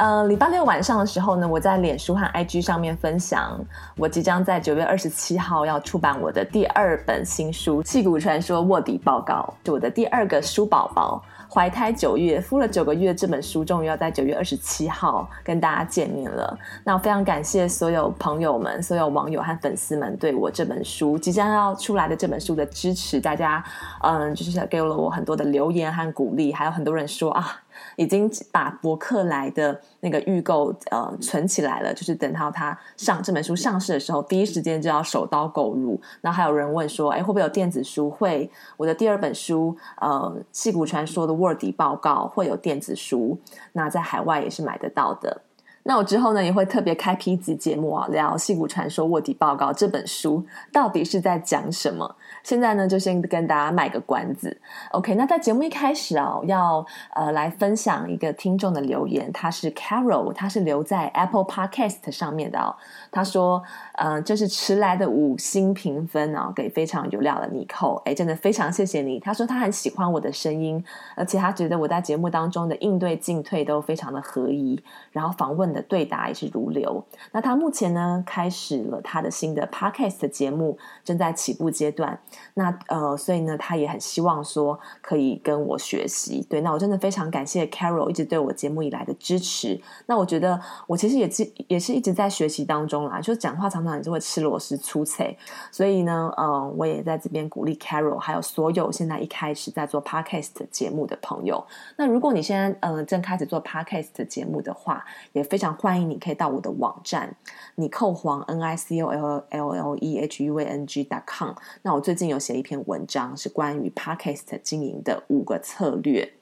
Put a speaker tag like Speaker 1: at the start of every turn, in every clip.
Speaker 1: 呃，礼拜六晚上的时候呢，我在脸书和 IG 上面分享，我即将在九月二十七号要出版我的第二本新书《矽谷传说卧底报告》，就我的第二个书宝宝。怀胎九月，敷了九个月，这本书终于要在九月二十七号跟大家见面了。那我非常感谢所有朋友们、所有网友和粉丝们对我这本书即将要出来的这本书的支持。大家，嗯，就是给了我很多的留言和鼓励，还有很多人说啊。已经把博客来的那个预购呃存起来了，就是等到他上这本书上市的时候，第一时间就要手刀购入。然后还有人问说，哎，会不会有电子书？会，我的第二本书呃《戏骨传说的卧底报告》会有电子书，那在海外也是买得到的。那我之后呢也会特别开辟一集节目啊，聊《戏骨传说卧底报告》这本书到底是在讲什么。现在呢，就先跟大家卖个关子。OK，那在节目一开始啊，要呃来分享一个听众的留言，他是 Carol，他是留在 Apple Podcast 上面的哦。他说，呃，这是迟来的五星评分哦，给非常有料的妮可，哎，真的非常谢谢你。他说他很喜欢我的声音，而且他觉得我在节目当中的应对进退都非常的合宜，然后访问的对答也是如流。那他目前呢，开始了他的新的 Podcast 节目，正在起步阶段。那呃，所以呢，他也很希望说可以跟我学习。对，那我真的非常感谢 Carol 一直对我节目以来的支持。那我觉得我其实也是也是一直在学习当中啦，就讲话常常也是会吃螺丝出错。所以呢，呃，我也在这边鼓励 Carol，还有所有现在一开始在做 Podcast 节目的朋友。那如果你现在呃正开始做 Podcast 节目的话，也非常欢迎你可以到我的网站你扣黄 N I C O L L L E H U A N G dot com。那我最近有写一篇文章，是关于 Podcast 经营的五个策略，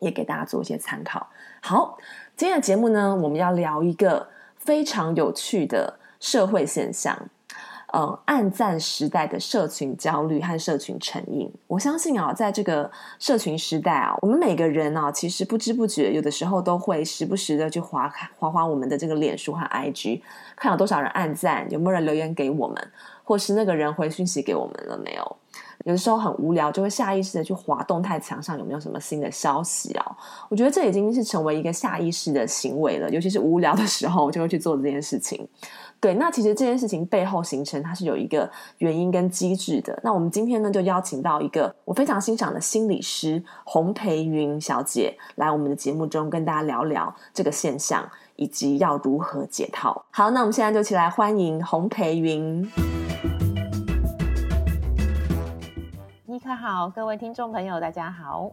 Speaker 1: 也给大家做一些参考。好，今天的节目呢，我们要聊一个非常有趣的社会现象。呃，按赞时代的社群焦虑和社群成瘾，我相信啊，在这个社群时代啊，我们每个人啊，其实不知不觉，有的时候都会时不时的去划开划划我们的这个脸书和 IG，看有多少人按赞，有没有人留言给我们，或是那个人回讯息给我们了没有？有的时候很无聊，就会下意识的去滑动态墙上有没有什么新的消息啊？我觉得这已经是成为一个下意识的行为了，尤其是无聊的时候，就会去做这件事情。对，那其实这件事情背后形成，它是有一个原因跟机制的。那我们今天呢，就邀请到一个我非常欣赏的心理师洪培云小姐来我们的节目中跟大家聊聊这个现象，以及要如何解套。好，那我们现在就起来欢迎洪培云。
Speaker 2: 妮可好，各位听众朋友，大家好。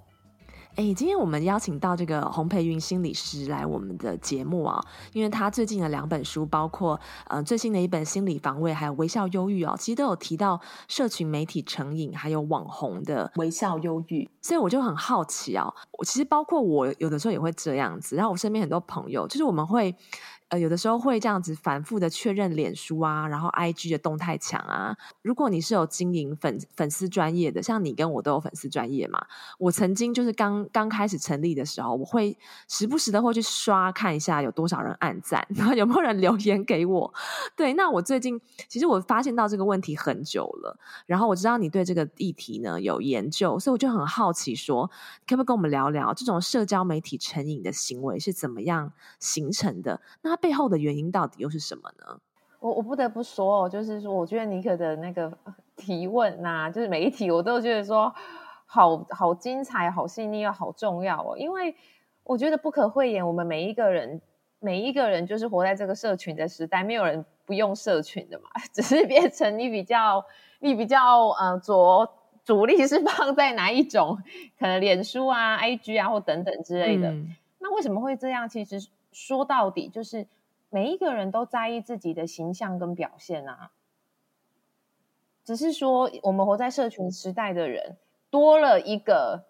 Speaker 1: 哎，今天我们邀请到这个洪培云心理师来我们的节目啊，因为他最近的两本书，包括呃最新的一本《心理防卫》，还有《微笑忧郁》哦，其实都有提到社群媒体成瘾，还有网红的微笑忧郁，所以我就很好奇啊，我其实包括我有的时候也会这样子，然后我身边很多朋友，就是我们会。呃，有的时候会这样子反复的确认脸书啊，然后 IG 的动态墙啊。如果你是有经营粉粉丝专业的，像你跟我都有粉丝专业嘛。我曾经就是刚刚开始成立的时候，我会时不时的会去刷看一下有多少人按赞，然后有没有人留言给我。对，那我最近其实我发现到这个问题很久了，然后我知道你对这个议题呢有研究，所以我就很好奇说，可不可以跟我们聊聊这种社交媒体成瘾的行为是怎么样形成的？那背后的原因到底又是什么呢？
Speaker 2: 我我不得不说哦，就是说，我觉得尼克的那个提问呐，就是每一题我都觉得说好好精彩、好细腻又好重要哦。因为我觉得不可讳言，我们每一个人每一个人就是活在这个社群的时代，没有人不用社群的嘛，只是变成你比较你比较呃着主力是放在哪一种，可能脸书啊、IG 啊或等等之类的。嗯、那为什么会这样？其实。说到底，就是每一个人都在意自己的形象跟表现啊。只是说，我们活在社群时代的人多了一个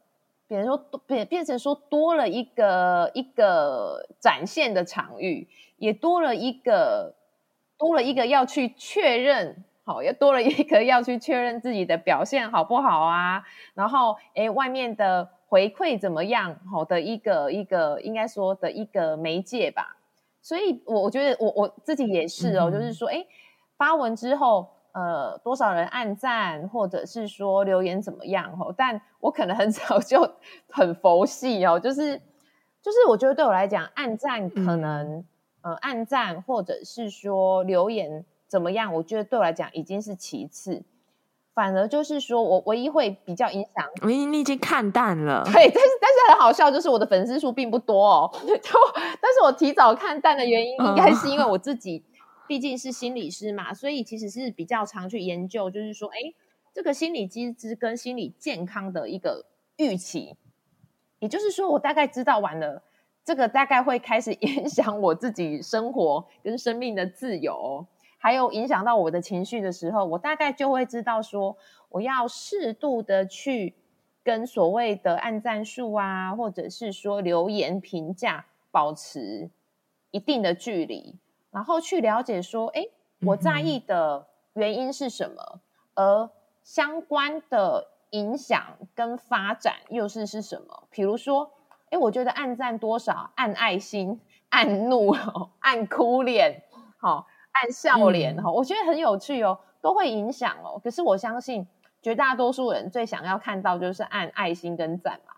Speaker 2: 变成说变变成说多了一个一个展现的场域，也多了一个多了一个要去确认，好，也多了一个要去确认自己的表现好不好啊？然后，诶，外面的回馈怎么样？好的一个一个应该说的一个媒介吧。所以，我我觉得我我自己也是哦，嗯、就是说，诶，发文之后。呃，多少人按赞，或者是说留言怎么样？哦，但我可能很早就很佛系哦，就是就是，我觉得对我来讲，按赞可能、嗯、呃，按赞或者是说留言怎么样？我觉得对我来讲已经是其次，反而就是说我唯一会比较影响，
Speaker 3: 你你已经看淡了，
Speaker 2: 对，但是但是很好笑，就是我的粉丝数并不多哦，就但是我提早看淡的原因，应该 是因为我自己。毕竟是心理师嘛，所以其实是比较常去研究，就是说，哎，这个心理机制跟心理健康的一个预期，也就是说，我大概知道完了，这个大概会开始影响我自己生活跟生命的自由，还有影响到我的情绪的时候，我大概就会知道说，我要适度的去跟所谓的按赞数啊，或者是说留言评价保持一定的距离。然后去了解说，哎，我在意的原因是什么？嗯、而相关的影响跟发展又是是什么？比如说，哎，我觉得按赞多少、按爱心、按怒、按哭脸、好、按笑脸，哈、嗯，我觉得很有趣哦，都会影响哦。可是我相信，绝大多数人最想要看到就是按爱心跟赞嘛，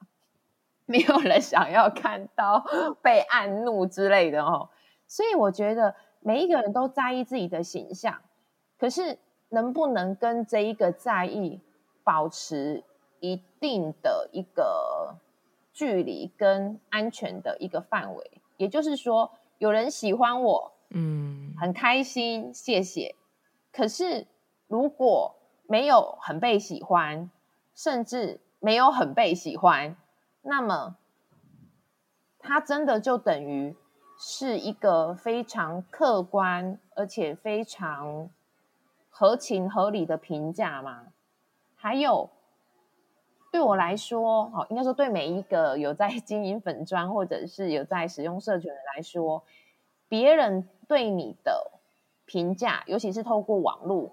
Speaker 2: 没有人想要看到被按怒之类的哦。所以我觉得每一个人都在意自己的形象，可是能不能跟这一个在意保持一定的一个距离跟安全的一个范围？也就是说，有人喜欢我，嗯，很开心，谢谢。可是如果没有很被喜欢，甚至没有很被喜欢，那么他真的就等于。是一个非常客观而且非常合情合理的评价吗？还有，对我来说，哦，应该说对每一个有在经营粉砖或者是有在使用社群的来说，别人对你的评价，尤其是透过网络，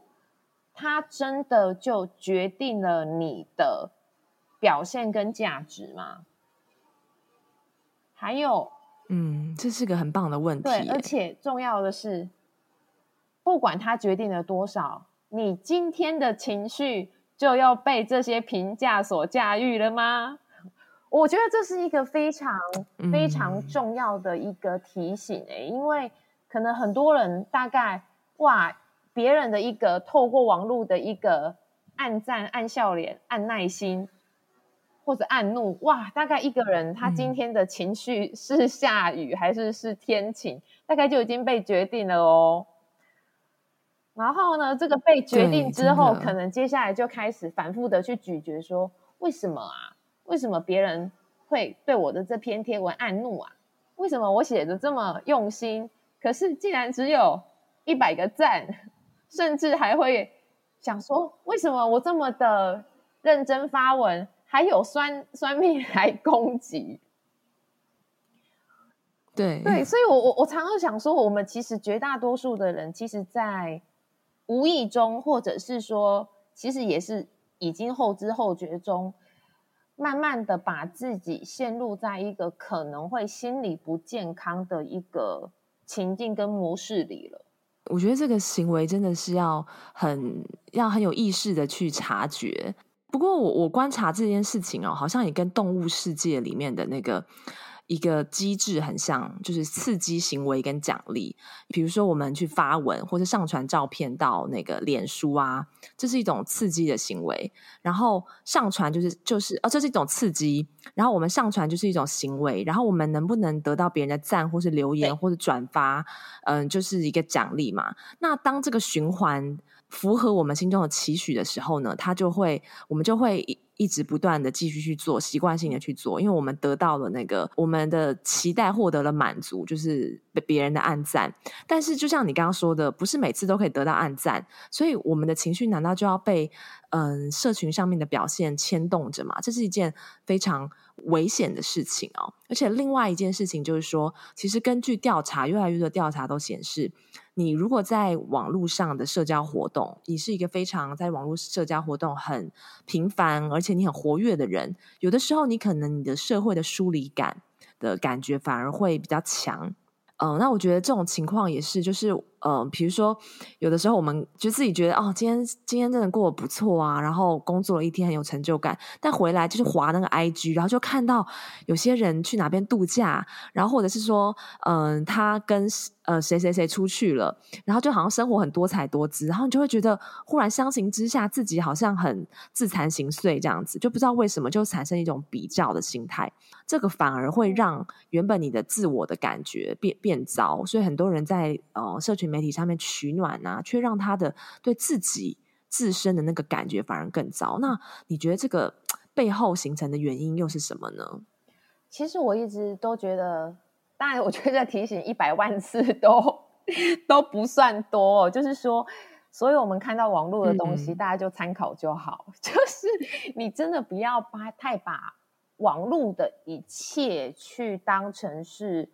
Speaker 2: 它真的就决定了你的表现跟价值吗？还有。
Speaker 3: 嗯，这是个很棒的问题。
Speaker 2: 对，而且重要的是，不管它决定了多少，你今天的情绪就要被这些评价所驾驭了吗？我觉得这是一个非常非常重要的一个提醒诶、因为可能很多人大概哇，别人的一个透过网络的一个按赞、按笑脸、按耐心。或者按怒，哇，大概一个人他今天的情绪是下雨还是是天晴，嗯、大概就已经被决定了哦。然后呢，这个被决定之后，可能接下来就开始反复的去咀嚼，说为什么啊？为什么别人会对我的这篇贴文暗怒啊？为什么我写的这么用心，可是竟然只有一百个赞，甚至还会想说，为什么我这么的认真发文？还有酸酸命来攻击，
Speaker 3: 对
Speaker 2: 对，所以我我我常常想说，我们其实绝大多数的人，其实，在无意中，或者是说，其实也是已经后知后觉中，慢慢的把自己陷入在一个可能会心理不健康的一个情境跟模式里了。
Speaker 3: 我觉得这个行为真的是要很要很有意识的去察觉。不过我我观察这件事情哦，好像也跟动物世界里面的那个一个机制很像，就是刺激行为跟奖励。比如说我们去发文或者上传照片到那个脸书啊，这是一种刺激的行为。然后上传就是就是哦，这是一种刺激。然后我们上传就是一种行为。然后我们能不能得到别人的赞或是留言或者转发，嗯就是一个奖励嘛。那当这个循环。符合我们心中的期许的时候呢，他就会，我们就会一一直不断的继续去做，习惯性的去做，因为我们得到了那个我们的期待获得了满足，就是被别人的暗赞。但是就像你刚刚说的，不是每次都可以得到暗赞，所以我们的情绪难道就要被嗯社群上面的表现牵动着吗？这是一件非常危险的事情哦。而且另外一件事情就是说，其实根据调查，越来越多的调查都显示，你如果在网络上的社交活动，你是一个非常在网络社交活动很频繁，而且你很活跃的人，有的时候你可能你的社会的疏离感的感觉反而会比较强。嗯、那我觉得这种情况也是，就是。嗯、比如说，有的时候我们就自己觉得哦，今天今天真的过得不错啊，然后工作了一天很有成就感，但回来就是滑那个 IG，然后就看到有些人去哪边度假，然后或者是说，嗯、他跟呃谁谁谁出去了，然后就好像生活很多彩多姿，然后你就会觉得忽然相形之下，自己好像很自惭形秽这样子，就不知道为什么就产生一种比较的心态，这个反而会让原本你的自我的感觉变变糟，所以很多人在呃社群。媒体上面取暖啊，却让他的对自己自身的那个感觉反而更糟。那你觉得这个背后形成的原因又是什么呢？
Speaker 2: 其实我一直都觉得，当然，我觉得提醒一百万次都都不算多。就是说，所以我们看到网络的东西，嗯、大家就参考就好。就是你真的不要把太把网络的一切去当成是。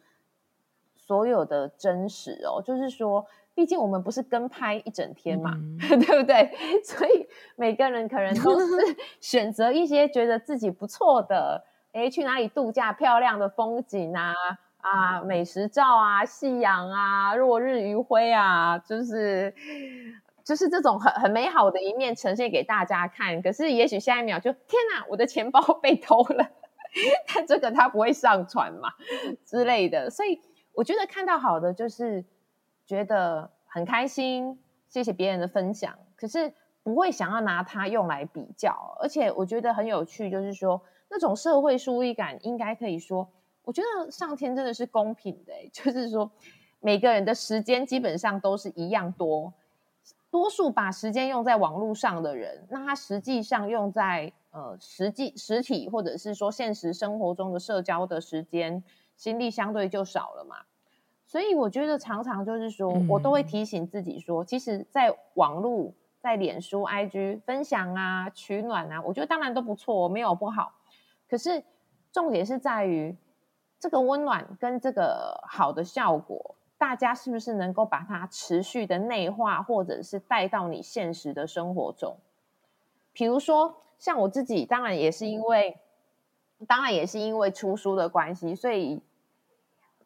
Speaker 2: 所有的真实哦，就是说，毕竟我们不是跟拍一整天嘛，嗯、对不对？所以每个人可能都 是选择一些觉得自己不错的，诶，去哪里度假，漂亮的风景啊啊，美食照啊，夕阳啊，落日余晖啊，就是就是这种很很美好的一面呈现给大家看。可是也许下一秒就天哪，我的钱包被偷了，但这个他不会上传嘛之类的，所以。我觉得看到好的就是觉得很开心，谢谢别人的分享，可是不会想要拿它用来比较。而且我觉得很有趣，就是说那种社会疏离感，应该可以说，我觉得上天真的是公平的，就是说每个人的时间基本上都是一样多，多数把时间用在网络上的人，那他实际上用在呃实际实体或者是说现实生活中的社交的时间。心力相对就少了嘛，所以我觉得常常就是说，我都会提醒自己说，其实，在网络、在脸书、IG 分享啊、取暖啊，我觉得当然都不错，没有不好。可是重点是在于这个温暖跟这个好的效果，大家是不是能够把它持续的内化，或者是带到你现实的生活中？比如说，像我自己，当然也是因为。当然也是因为出书的关系，所以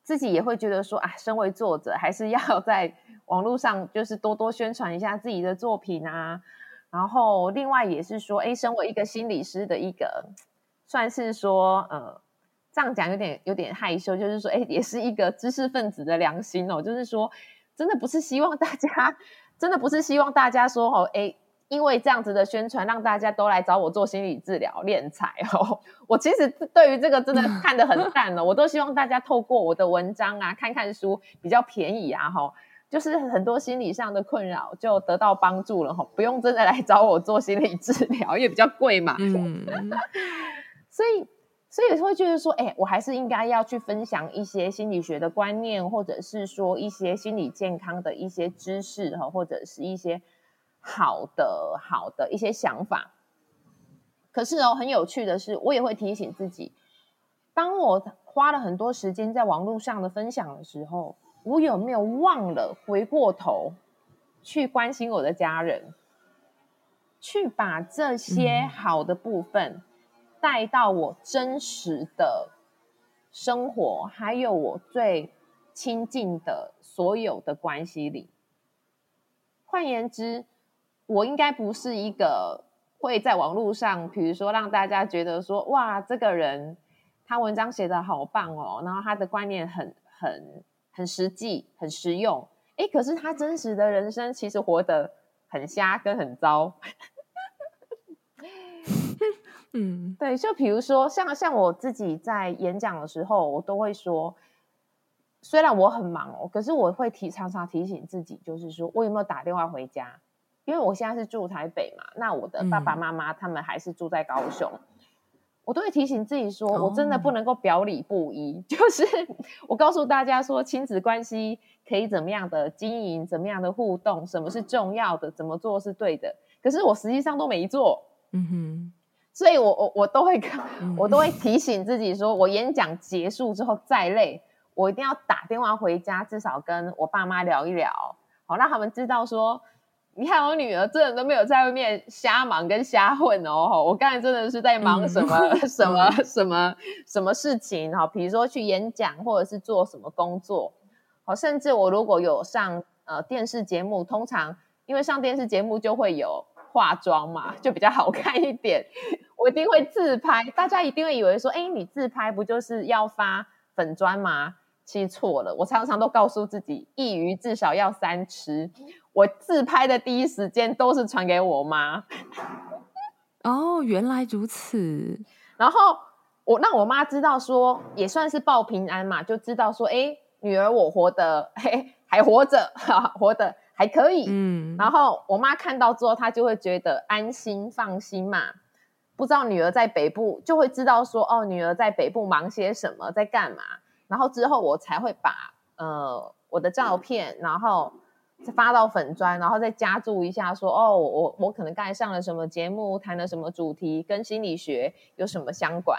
Speaker 2: 自己也会觉得说啊，身为作者还是要 在网络上就是多多宣传一下自己的作品啊。然后另外也是说，哎，身为一个心理师的一个，算是说，呃，这样讲有点有点害羞，就是说，哎，也是一个知识分子的良心哦，就是说，真的不是希望大家，真的不是希望大家说哦，哎。因为这样子的宣传，让大家都来找我做心理治疗、敛财哦。我其实对于这个真的看得很淡了，我都希望大家透过我的文章啊，看看书比较便宜啊，哈，就是很多心理上的困扰就得到帮助了哈，不用真的来找我做心理治疗，因为比较贵嘛。嗯，所以所以会觉得说，哎，我还是应该要去分享一些心理学的观念，或者是说一些心理健康的一些知识哈，或者是一些。好的，好的一些想法。可是哦，很有趣的是，我也会提醒自己，当我花了很多时间在网络上的分享的时候，我有没有忘了回过头去关心我的家人，去把这些好的部分带到我真实的生活，还有我最亲近的所有的关系里。换言之，我应该不是一个会在网络上，比如说让大家觉得说，哇，这个人他文章写得好棒哦，然后他的观念很很很实际、很实用。诶，可是他真实的人生其实活得很瞎跟很糟。嗯，对，就比如说像像我自己在演讲的时候，我都会说，虽然我很忙哦，可是我会提常常提醒自己，就是说我有没有打电话回家。因为我现在是住台北嘛，那我的爸爸妈妈他们还是住在高雄，嗯、我都会提醒自己说，我真的不能够表里不一。哦、就是我告诉大家说，亲子关系可以怎么样的经营，怎么样的互动，什么是重要的，怎么做是对的。可是我实际上都没做。嗯哼，所以我我我都会我都会提醒自己说，我演讲结束之后再累，我一定要打电话回家，至少跟我爸妈聊一聊，好让他们知道说。你看我女儿真的都没有在外面瞎忙跟瞎混哦，我刚才真的是在忙什么、嗯、什么什么什么事情哈，比如说去演讲或者是做什么工作，好，甚至我如果有上呃电视节目，通常因为上电视节目就会有化妆嘛，就比较好看一点，我一定会自拍，大家一定会以为说，哎，你自拍不就是要发粉砖吗？其实错了，我常常都告诉自己，一鱼至少要三吃。我自拍的第一时间都是传给我妈。
Speaker 3: 哦，原来如此。
Speaker 2: 然后我让我妈知道说，也算是报平安嘛，就知道说，哎，女儿我活的嘿还活着，哈活得还可以。嗯。然后我妈看到之后，她就会觉得安心放心嘛。不知道女儿在北部，就会知道说，哦，女儿在北部忙些什么，在干嘛。然后之后我才会把呃我的照片，然后。发到粉专，然后再加注一下说，说哦，我我可能刚才上了什么节目，谈了什么主题，跟心理学有什么相关？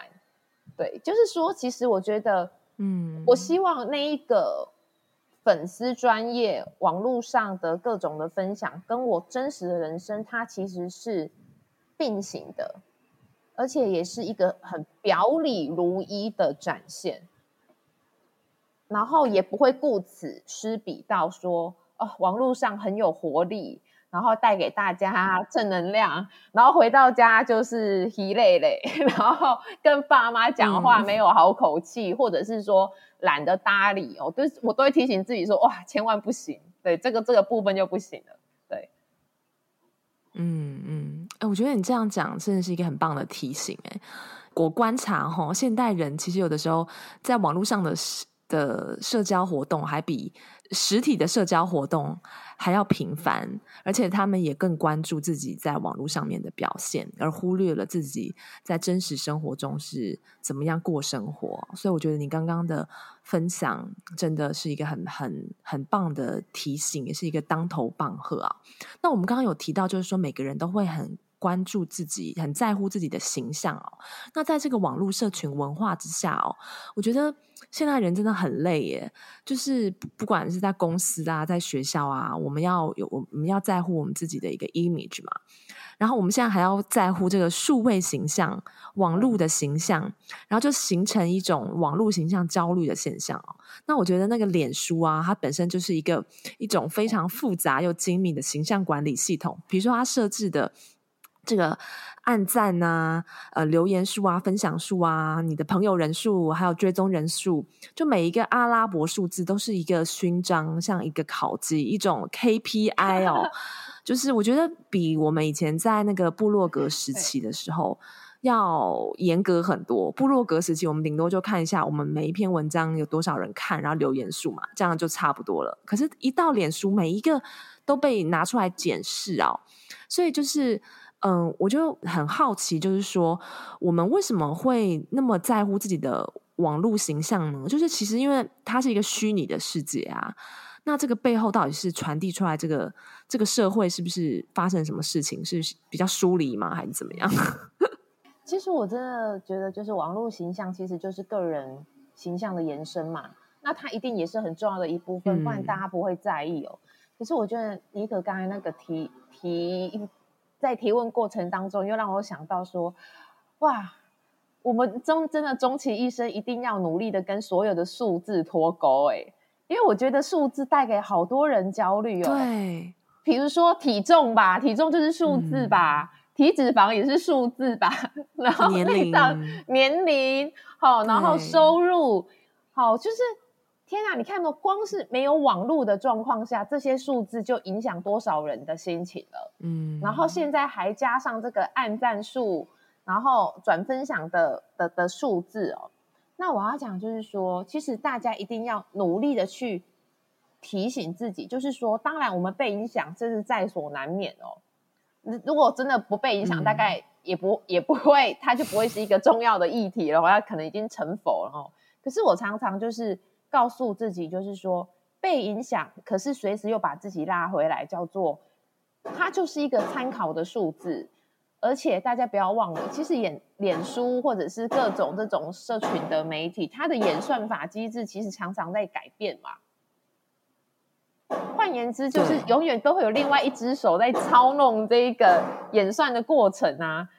Speaker 2: 对，就是说，其实我觉得，嗯，我希望那一个粉丝专业网络上的各种的分享，跟我真实的人生，它其实是并行的，而且也是一个很表里如一的展现，然后也不会顾此失彼到说。哦，网络上很有活力，然后带给大家 正能量，然后回到家就是疲累累，然后跟爸妈讲话没有好口气，嗯、或者是说懒得搭理哦，都我都会提醒自己说，哇，千万不行，对，这个这个部分就不行了，对，
Speaker 3: 嗯嗯，哎，我觉得你这样讲真的是一个很棒的提醒，哎，我观察哈、哦，现代人其实有的时候在网络上的的社交活动还比实体的社交活动还要频繁，而且他们也更关注自己在网络上面的表现，而忽略了自己在真实生活中是怎么样过生活。所以，我觉得你刚刚的分享真的是一个很很很棒的提醒，也是一个当头棒喝啊。那我们刚刚有提到，就是说每个人都会很关注自己，很在乎自己的形象哦。那在这个网络社群文化之下哦，我觉得。现在人真的很累耶，就是不管是在公司啊，在学校啊，我们要有我们要在乎我们自己的一个 image 嘛。然后我们现在还要在乎这个数位形象、网络的形象，然后就形成一种网络形象焦虑的现象哦。那我觉得那个脸书啊，它本身就是一个一种非常复杂又精密的形象管理系统，比如说它设置的。这个按赞啊，呃，留言数啊，分享数啊，你的朋友人数，还有追踪人数，就每一个阿拉伯数字都是一个勋章，像一个考绩，一种 KPI 哦。就是我觉得比我们以前在那个部落格时期的时候要严格很多。部落格时期，我们顶多就看一下我们每一篇文章有多少人看，然后留言数嘛，这样就差不多了。可是，一到脸书，每一个都被拿出来检视哦，所以就是。嗯，我就很好奇，就是说，我们为什么会那么在乎自己的网络形象呢？就是其实因为它是一个虚拟的世界啊，那这个背后到底是传递出来这个这个社会是不是发生什么事情？是比较疏离吗？还是怎么样？
Speaker 2: 其实我真的觉得，就是网络形象其实就是个人形象的延伸嘛，那它一定也是很重要的一部分，不然大家不会在意哦。嗯、可是我觉得尼可刚才那个提提。在提问过程当中，又让我想到说，哇，我们终真的终其一生一定要努力的跟所有的数字脱钩哎，因为我觉得数字带给好多人焦虑哦。对，比如说体重吧，体重就是数字吧，嗯、体脂肪也是数字吧，然后年龄、年龄，好，然后收入，好，就是。天啊，你看到光是没有网络的状况下，这些数字就影响多少人的心情了。嗯，然后现在还加上这个按赞数，然后转分享的的的数字哦。那我要讲就是说，其实大家一定要努力的去提醒自己，就是说，当然我们被影响这是在所难免哦。如果真的不被影响，嗯、大概也不也不会，它就不会是一个重要的议题了。我要可能已经成否了哦。可是我常常就是。告诉自己，就是说被影响，可是随时又把自己拉回来，叫做它就是一个参考的数字。而且大家不要忘了，其实演脸书或者是各种这种社群的媒体，它的演算法机制其实常常在改变嘛。换言之，就是永远都会有另外一只手在操弄这一个演算的过程啊。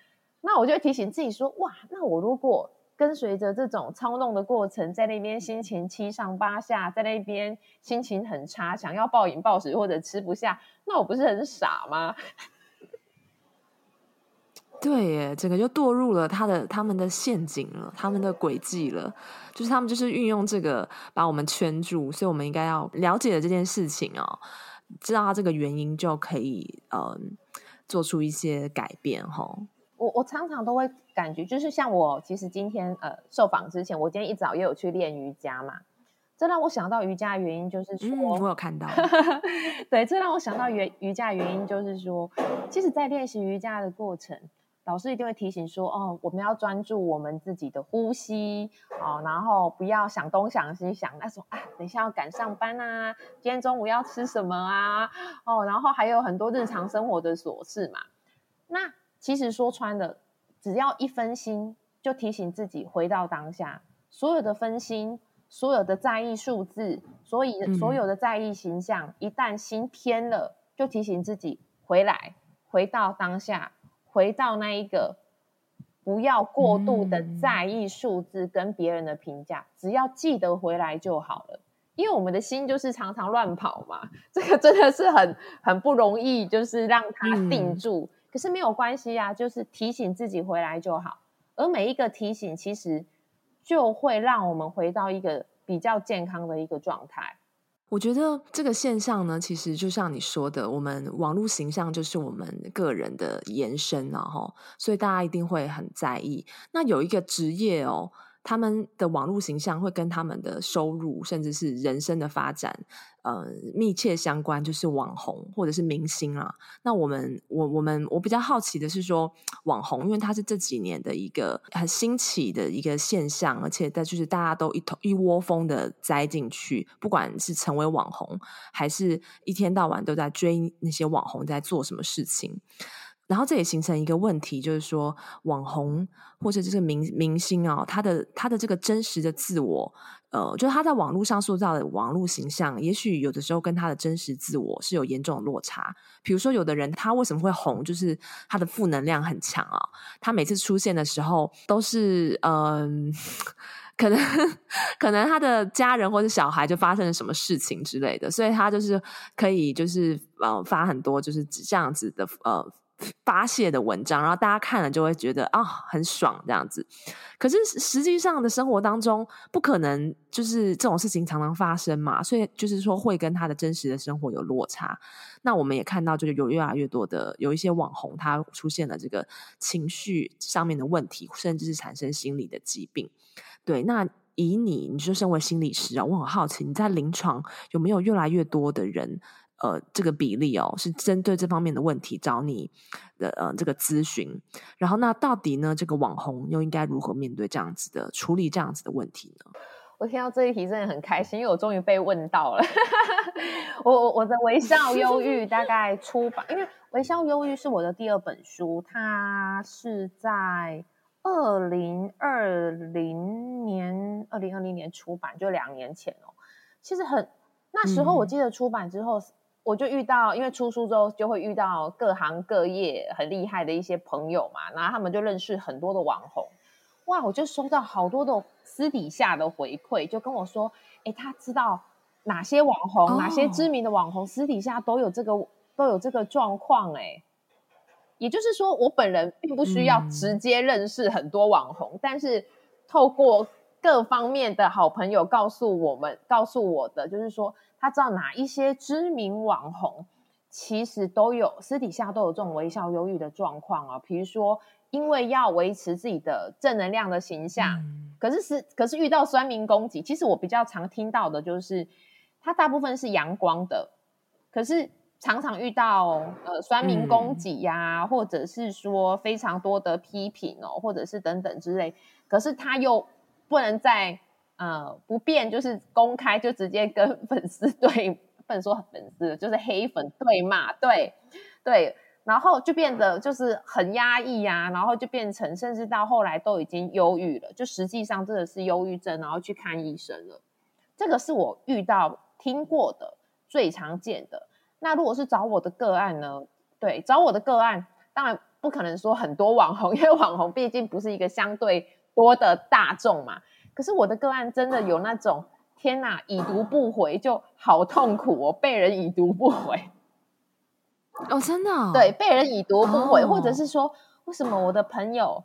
Speaker 2: 那我就提醒自己说：哇，那我如果跟随着这种操弄的过程，在那边心情七上八下，在那边心情很差，想要暴饮暴食或者吃不下，那我不是很傻吗？
Speaker 3: 对耶，整个就堕入了他的他们的陷阱了，他们的诡计了。就是他们就是运用这个把我们圈住，所以我们应该要了解了这件事情哦，知道他这个原因就可以呃做出一些改变哈、哦。
Speaker 2: 我我常常都会感觉，就是像我其实今天呃受访之前，我今天一早也有去练瑜伽嘛，这让我想到瑜伽的原因就是说，
Speaker 3: 嗯、我有看到，
Speaker 2: 对，这让我想到瑜瑜伽的原因就是说，其实，在练习瑜伽的过程。老师一定会提醒说：“哦，我们要专注我们自己的呼吸哦，然后不要想东想西想那种啊，等一下要赶上班啊，今天中午要吃什么啊？哦，然后还有很多日常生活的琐事嘛。那其实说穿了，只要一分心，就提醒自己回到当下。所有的分心，所有的在意数字，所以所有的在意形象，嗯、一旦心偏了，就提醒自己回来，回到当下。”回到那一个，不要过度的在意数字跟别人的评价，嗯，只要记得回来就好了。因为我们的心就是常常乱跑嘛，这个真的是很很不容易，就是让它定住。嗯。可是没有关系啊，就是提醒自己回来就好。而每一个提醒，其实就会让我们回到一个比较健康的一个状态。
Speaker 3: 我觉得这个现象呢，其实就像你说的，我们网络形象就是我们个人的延伸，然后，所以大家一定会很在意。那有一个职业哦。他们的网络形象会跟他们的收入，甚至是人生的发展，呃，密切相关，就是网红或者是明星啊。那我们，我我们我比较好奇的是说，网红，因为它是这几年的一个很兴起的一个现象，而且在就是大家都一头一窝蜂的栽进去，不管是成为网红，还是一天到晚都在追那些网红在做什么事情。然后这也形成一个问题，就是说网红或者这个明明星啊、哦，他的他的这个真实的自我，呃，就是他在网络上塑造的网络形象，也许有的时候跟他的真实自我是有严重的落差。比如说，有的人他为什么会红，就是他的负能量很强啊、哦，他每次出现的时候都是嗯、可能可能他的家人或者小孩就发生了什么事情之类的，所以他就是可以就是呃发很多就是这样子的呃。发泄的文章，然后大家看了就会觉得啊、很爽这样子。可是实际上的生活当中不可能就是这种事情常常发生嘛，所以就是说会跟他的真实的生活有落差。那我们也看到，就是有越来越多的有一些网红，他出现了这个情绪上面的问题，甚至是产生心理的疾病。对，那以你，你就身为心理师啊，我很好奇你在临床有没有越来越多的人？呃，这个比例哦，是针对这方面的问题找你的呃这个咨询，然后那到底呢，这个网红又应该如何面对这样子的处理这样子的问题呢？
Speaker 2: 我听到这一题真的很开心，因为我终于被问到了。我我我的微笑忧郁大概出版，因为微笑忧郁是我的第二本书，它是在二零二零年二零二零年出版，就两年前哦。其实很那时候，我记得出版之后。嗯我就遇到，因为出书之后就会遇到各行各业很厉害的一些朋友嘛，然后他们就认识很多的网红，哇，我就收到好多的私底下的回馈，就跟我说，哎，他知道哪些网红，哪些知名的网红私底下都有这个都有这个状况，哎，也就是说，我本人并不需要直接认识很多网红，嗯，但是透过各方面的好朋友告诉我们，告诉我的就是说。他知道哪一些知名网红其实都有私底下都有这种微笑忧郁的状况啊，比如说因为要维持自己的正能量的形象，嗯、可是是可是遇到酸民攻击，其实我比较常听到的就是他大部分是阳光的，可是常常遇到呃酸民攻击呀、啊嗯，或者是说非常多的批评哦，或者是等等之类，可是他又不能在。呃，不便就是公开就直接跟粉丝对，不能说粉丝就是黑粉对骂，对对，然后就变得就是很压抑呀，然后就变成甚至到后来都已经忧郁了，就实际上真的是忧郁症，然后去看医生了。这个是我遇到听过的最常见的。那如果是找我的个案呢？对，找我的个案，当然不可能说很多网红，因为网红毕竟不是一个相对多的大众嘛。可是我的个案真的有那种，天哪，已读不回就好痛苦哦，被人已读不回。
Speaker 3: 哦，真的哦？
Speaker 2: 对，被人已读不回，
Speaker 3: 哦，
Speaker 2: 或者是说，为什么我的朋友？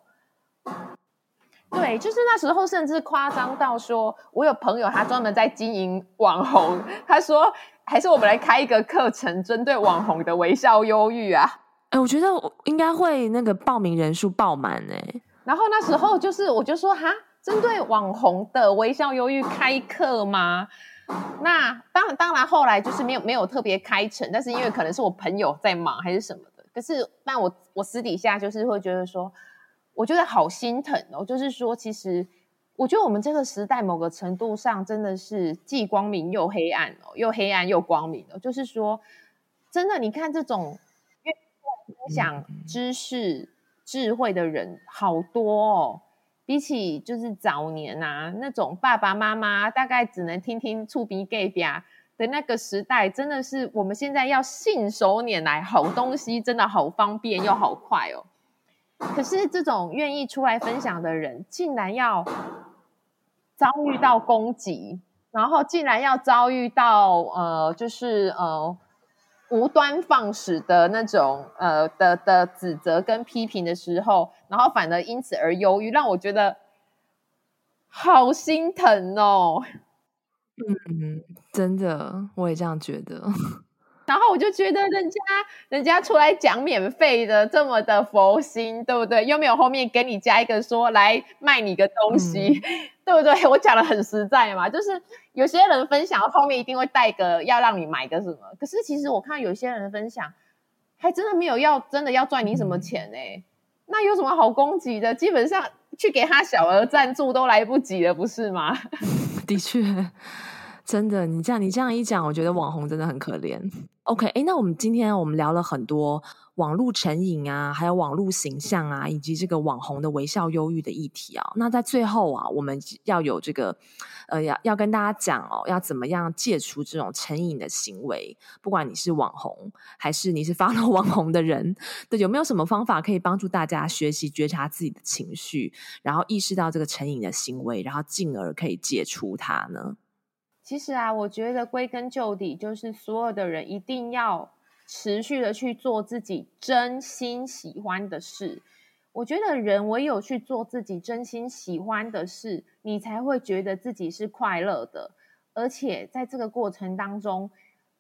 Speaker 2: 对，就是那时候甚至夸张到说，我有朋友他专门在经营网红，他说，还是我们来开一个课程，针对网红的微笑忧郁啊。
Speaker 3: 哎，我觉得我应该会那个报名人数爆满哎。
Speaker 2: 然后那时候就是，我就说哈，针对网红的微笑忧郁开课吗？那当然，当然后来就是没有没有特别开成，但是因为可能是我朋友在忙还是什么的，可是但我我私底下就是会觉得说。我觉得好心疼哦，就是说，其实我觉得我们这个时代某个程度上真的是既光明又黑暗哦，又黑暗又光明哦。就是说，真的，你看这种愿意分享知识、智慧的人好多哦，比起就是早年啊那种爸爸妈妈大概只能听听厝边隔壁的那个时代，真的是我们现在要信手拈来好东西，真的好方便又好快哦。可是这种愿意出来分享的人，竟然要遭遇到攻击，然后竟然要遭遇到呃，就是呃无端放矢的那种呃的的指责跟批评的时候，然后反而因此而忧郁，让我觉得好心疼哦。
Speaker 3: 嗯，真的，我也这样觉得。
Speaker 2: 然后我就觉得人家人家出来讲免费的这么的佛心，对不对？又没有后面给你加一个说来卖你个东西，嗯、对不对？我讲的很实在嘛，就是有些人分享后面一定会带个要让你买个什么，可是其实我看有些人分享还真的没有要真的要赚你什么钱哎、欸，那有什么好攻击的？基本上去给他小额赞助都来不及了，不是吗？
Speaker 3: 的确。真的，你这样你这样一讲，我觉得网红真的很可怜。OK，诶，那我们今天我们聊了很多网络成瘾啊，还有网络形象啊，以及这个网红的微笑忧郁的议题啊。那在最后啊，我们要有这个呃，要要跟大家讲哦，要怎么样戒除这种成瘾的行为？不管你是网红，还是你是 发了网红的人，对，有没有什么方法可以帮助大家学习觉察自己的情绪，然后意识到这个成瘾的行为，然后进而可以戒除它呢？
Speaker 2: 其实啊，我觉得归根究底，就是所有的人一定要持续的去做自己真心喜欢的事。我觉得人唯有去做自己真心喜欢的事，你才会觉得自己是快乐的。而且在这个过程当中，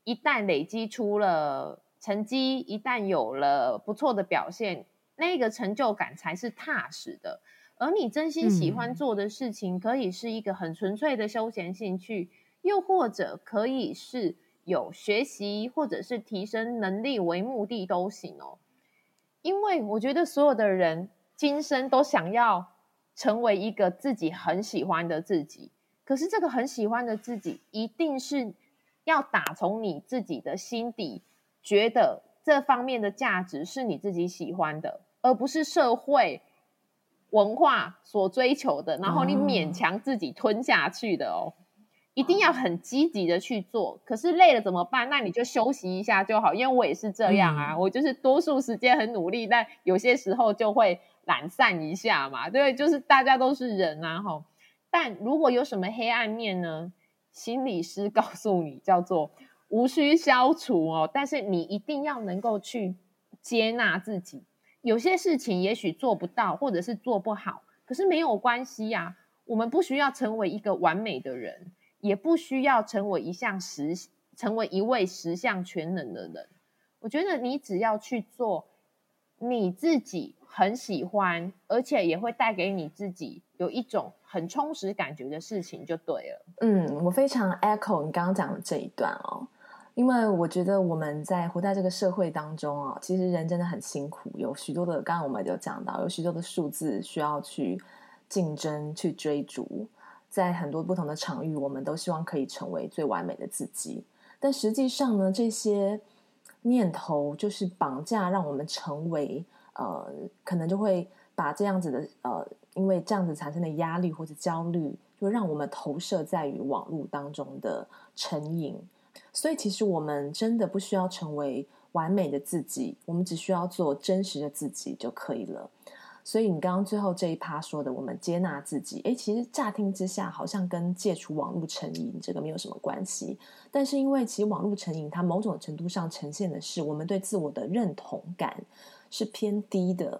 Speaker 2: 一旦累积出了成绩，一旦有了不错的表现，那个成就感才是踏实的。而你真心喜欢做的事情，可以是一个很纯粹的休闲兴趣。又或者可以是有学习或者是提升能力为目的都行哦，因为我觉得所有的人今生都想要成为一个自己很喜欢的自己，可是这个很喜欢的自己一定是要打从你自己的心底觉得这方面的价值是你自己喜欢的，而不是社会文化所追求的，然后你勉强自己吞下去的哦。一定要很积极的去做，可是累了怎么办？那你就休息一下就好。因为我也是这样啊，嗯、我就是多数时间很努力，但有些时候就会懒散一下嘛。对，就是大家都是人啊，吼。但如果有什么黑暗面呢？心理师告诉你，叫做无需消除哦，但是你一定要能够去接纳自己。有些事情也许做不到，或者是做不好，可是没有关系呀。我们不需要成为一个完美的人。也不需要成为一项十，成为一位十项全能的人。我觉得你只要去做你自己很喜欢，而且也会带给你自己有一种很充实感觉的事情就对了。
Speaker 3: 嗯，我非常 echo 你刚刚讲的这一段哦，因为我觉得我们在活在这个社会当中啊，其实人真的很辛苦，有许多的，刚刚我们有讲到，有许多的数字需要去竞争、去追逐。在很多不同的场域，我们都希望可以成为最完美的自己。但实际上呢，这些
Speaker 1: 念头就是绑架，让我们成为呃，可能就会把这样子的呃，因为这样子产生的压力或者焦虑，就让我们投射在于网络当中的成瘾。所以，其实我们真的不需要成为完美的自己，我们只需要做真实的自己就可以了。所以，你刚刚最后这一趴说的，我们接纳自己，诶，其实乍听之下好像跟戒除网络成瘾这个没有什么关系。但是，因为其实网络成瘾它某种程度上呈现的是我们对自我的认同感是偏低的。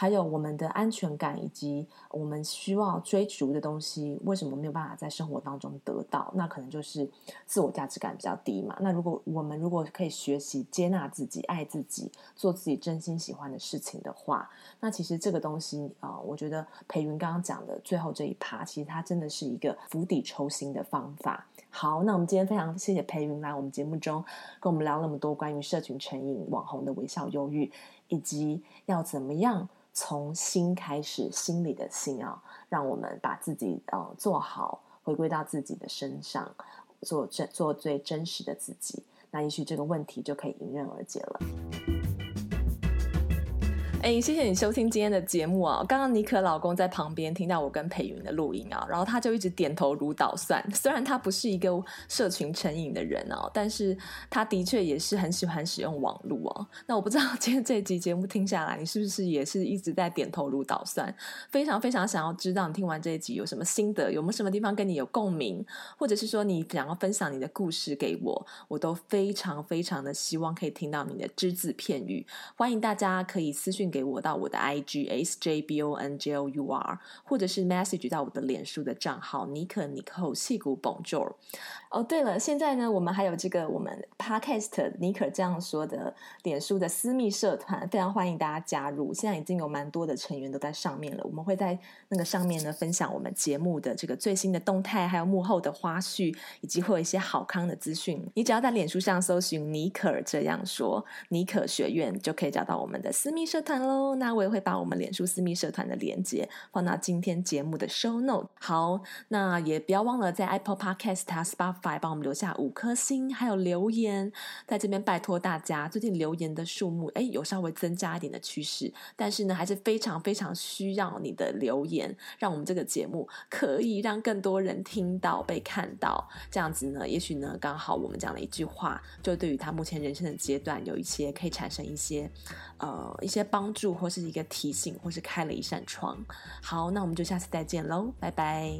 Speaker 1: 还有我们的安全感，以及我们需要追逐的东西，为什么没有办法在生活当中得到？那可能就是自我价值感比较低嘛。那如果我们如果可以学习接纳自己、爱自己、做自己真心喜欢的事情的话，那其实这个东西啊、我觉得培云刚刚讲的最后这一趴，其实它真的是一个釜底抽薪的方法。好，那我们今天非常谢谢培云来我们节目中跟我们聊那么多关于社群成瘾、网红的微笑忧郁，以及要怎么样。从心开始，心里的心啊，让我们把自己呃做好，回归到自己的身上，做真做最真实的自己，那也许这个问题就可以迎刃而解了。哎，谢谢你收听今天的节目啊！刚刚妮可老公在旁边听到我跟裴云的录音啊，然后他就一直点头如捣蒜。虽然他不是一个社群成瘾的人哦，但是他的确也是很喜欢使用网络哦。那我不知道今天这一集节目听下来，你是不是也是一直在点头如捣蒜？非常非常想要知道你听完这一集有什么心得，有没有什么地方跟你有共鸣，或者是说你想要分享你的故事给我，我都非常非常的希望可以听到你的只字片语。欢迎大家可以私讯。给给我到我的 IG S J B O N J O U R，或者是 message 到我的脸书的账号妮可妮可矽谷 Bonjour。哦，对了，现在呢，我们还有这个我们 Podcast 妮可这样说的脸书的私密社团，非常欢迎大家加入。现在已经有蛮多的成员都在上面了，我们会在那个上面呢分享我们节目的这个最新的动态，还有幕后的花絮，以及会有一些好康的资讯。你只要在脸书上搜寻尼可这样说，尼可学院就可以找到我们的私密社团。喽，那我也会把我们脸书私密社团的链接放到今天节目的 show note。好，那也不要忘了在 Apple Podcast 还有来帮我们留下五颗星，还有留言。在这边拜托大家，最近留言的数目诶有稍微增加一点的趋势，但是呢还是非常非常需要你的留言，让我们这个节目可以让更多人听到被看到。这样子呢，也许呢刚好我们讲了一句话，就对于他目前人生的阶段有一些可以产生一些呃一些。帮助或是一个提醒，或是开了一扇窗。好，那我们就下次再见喽，拜拜。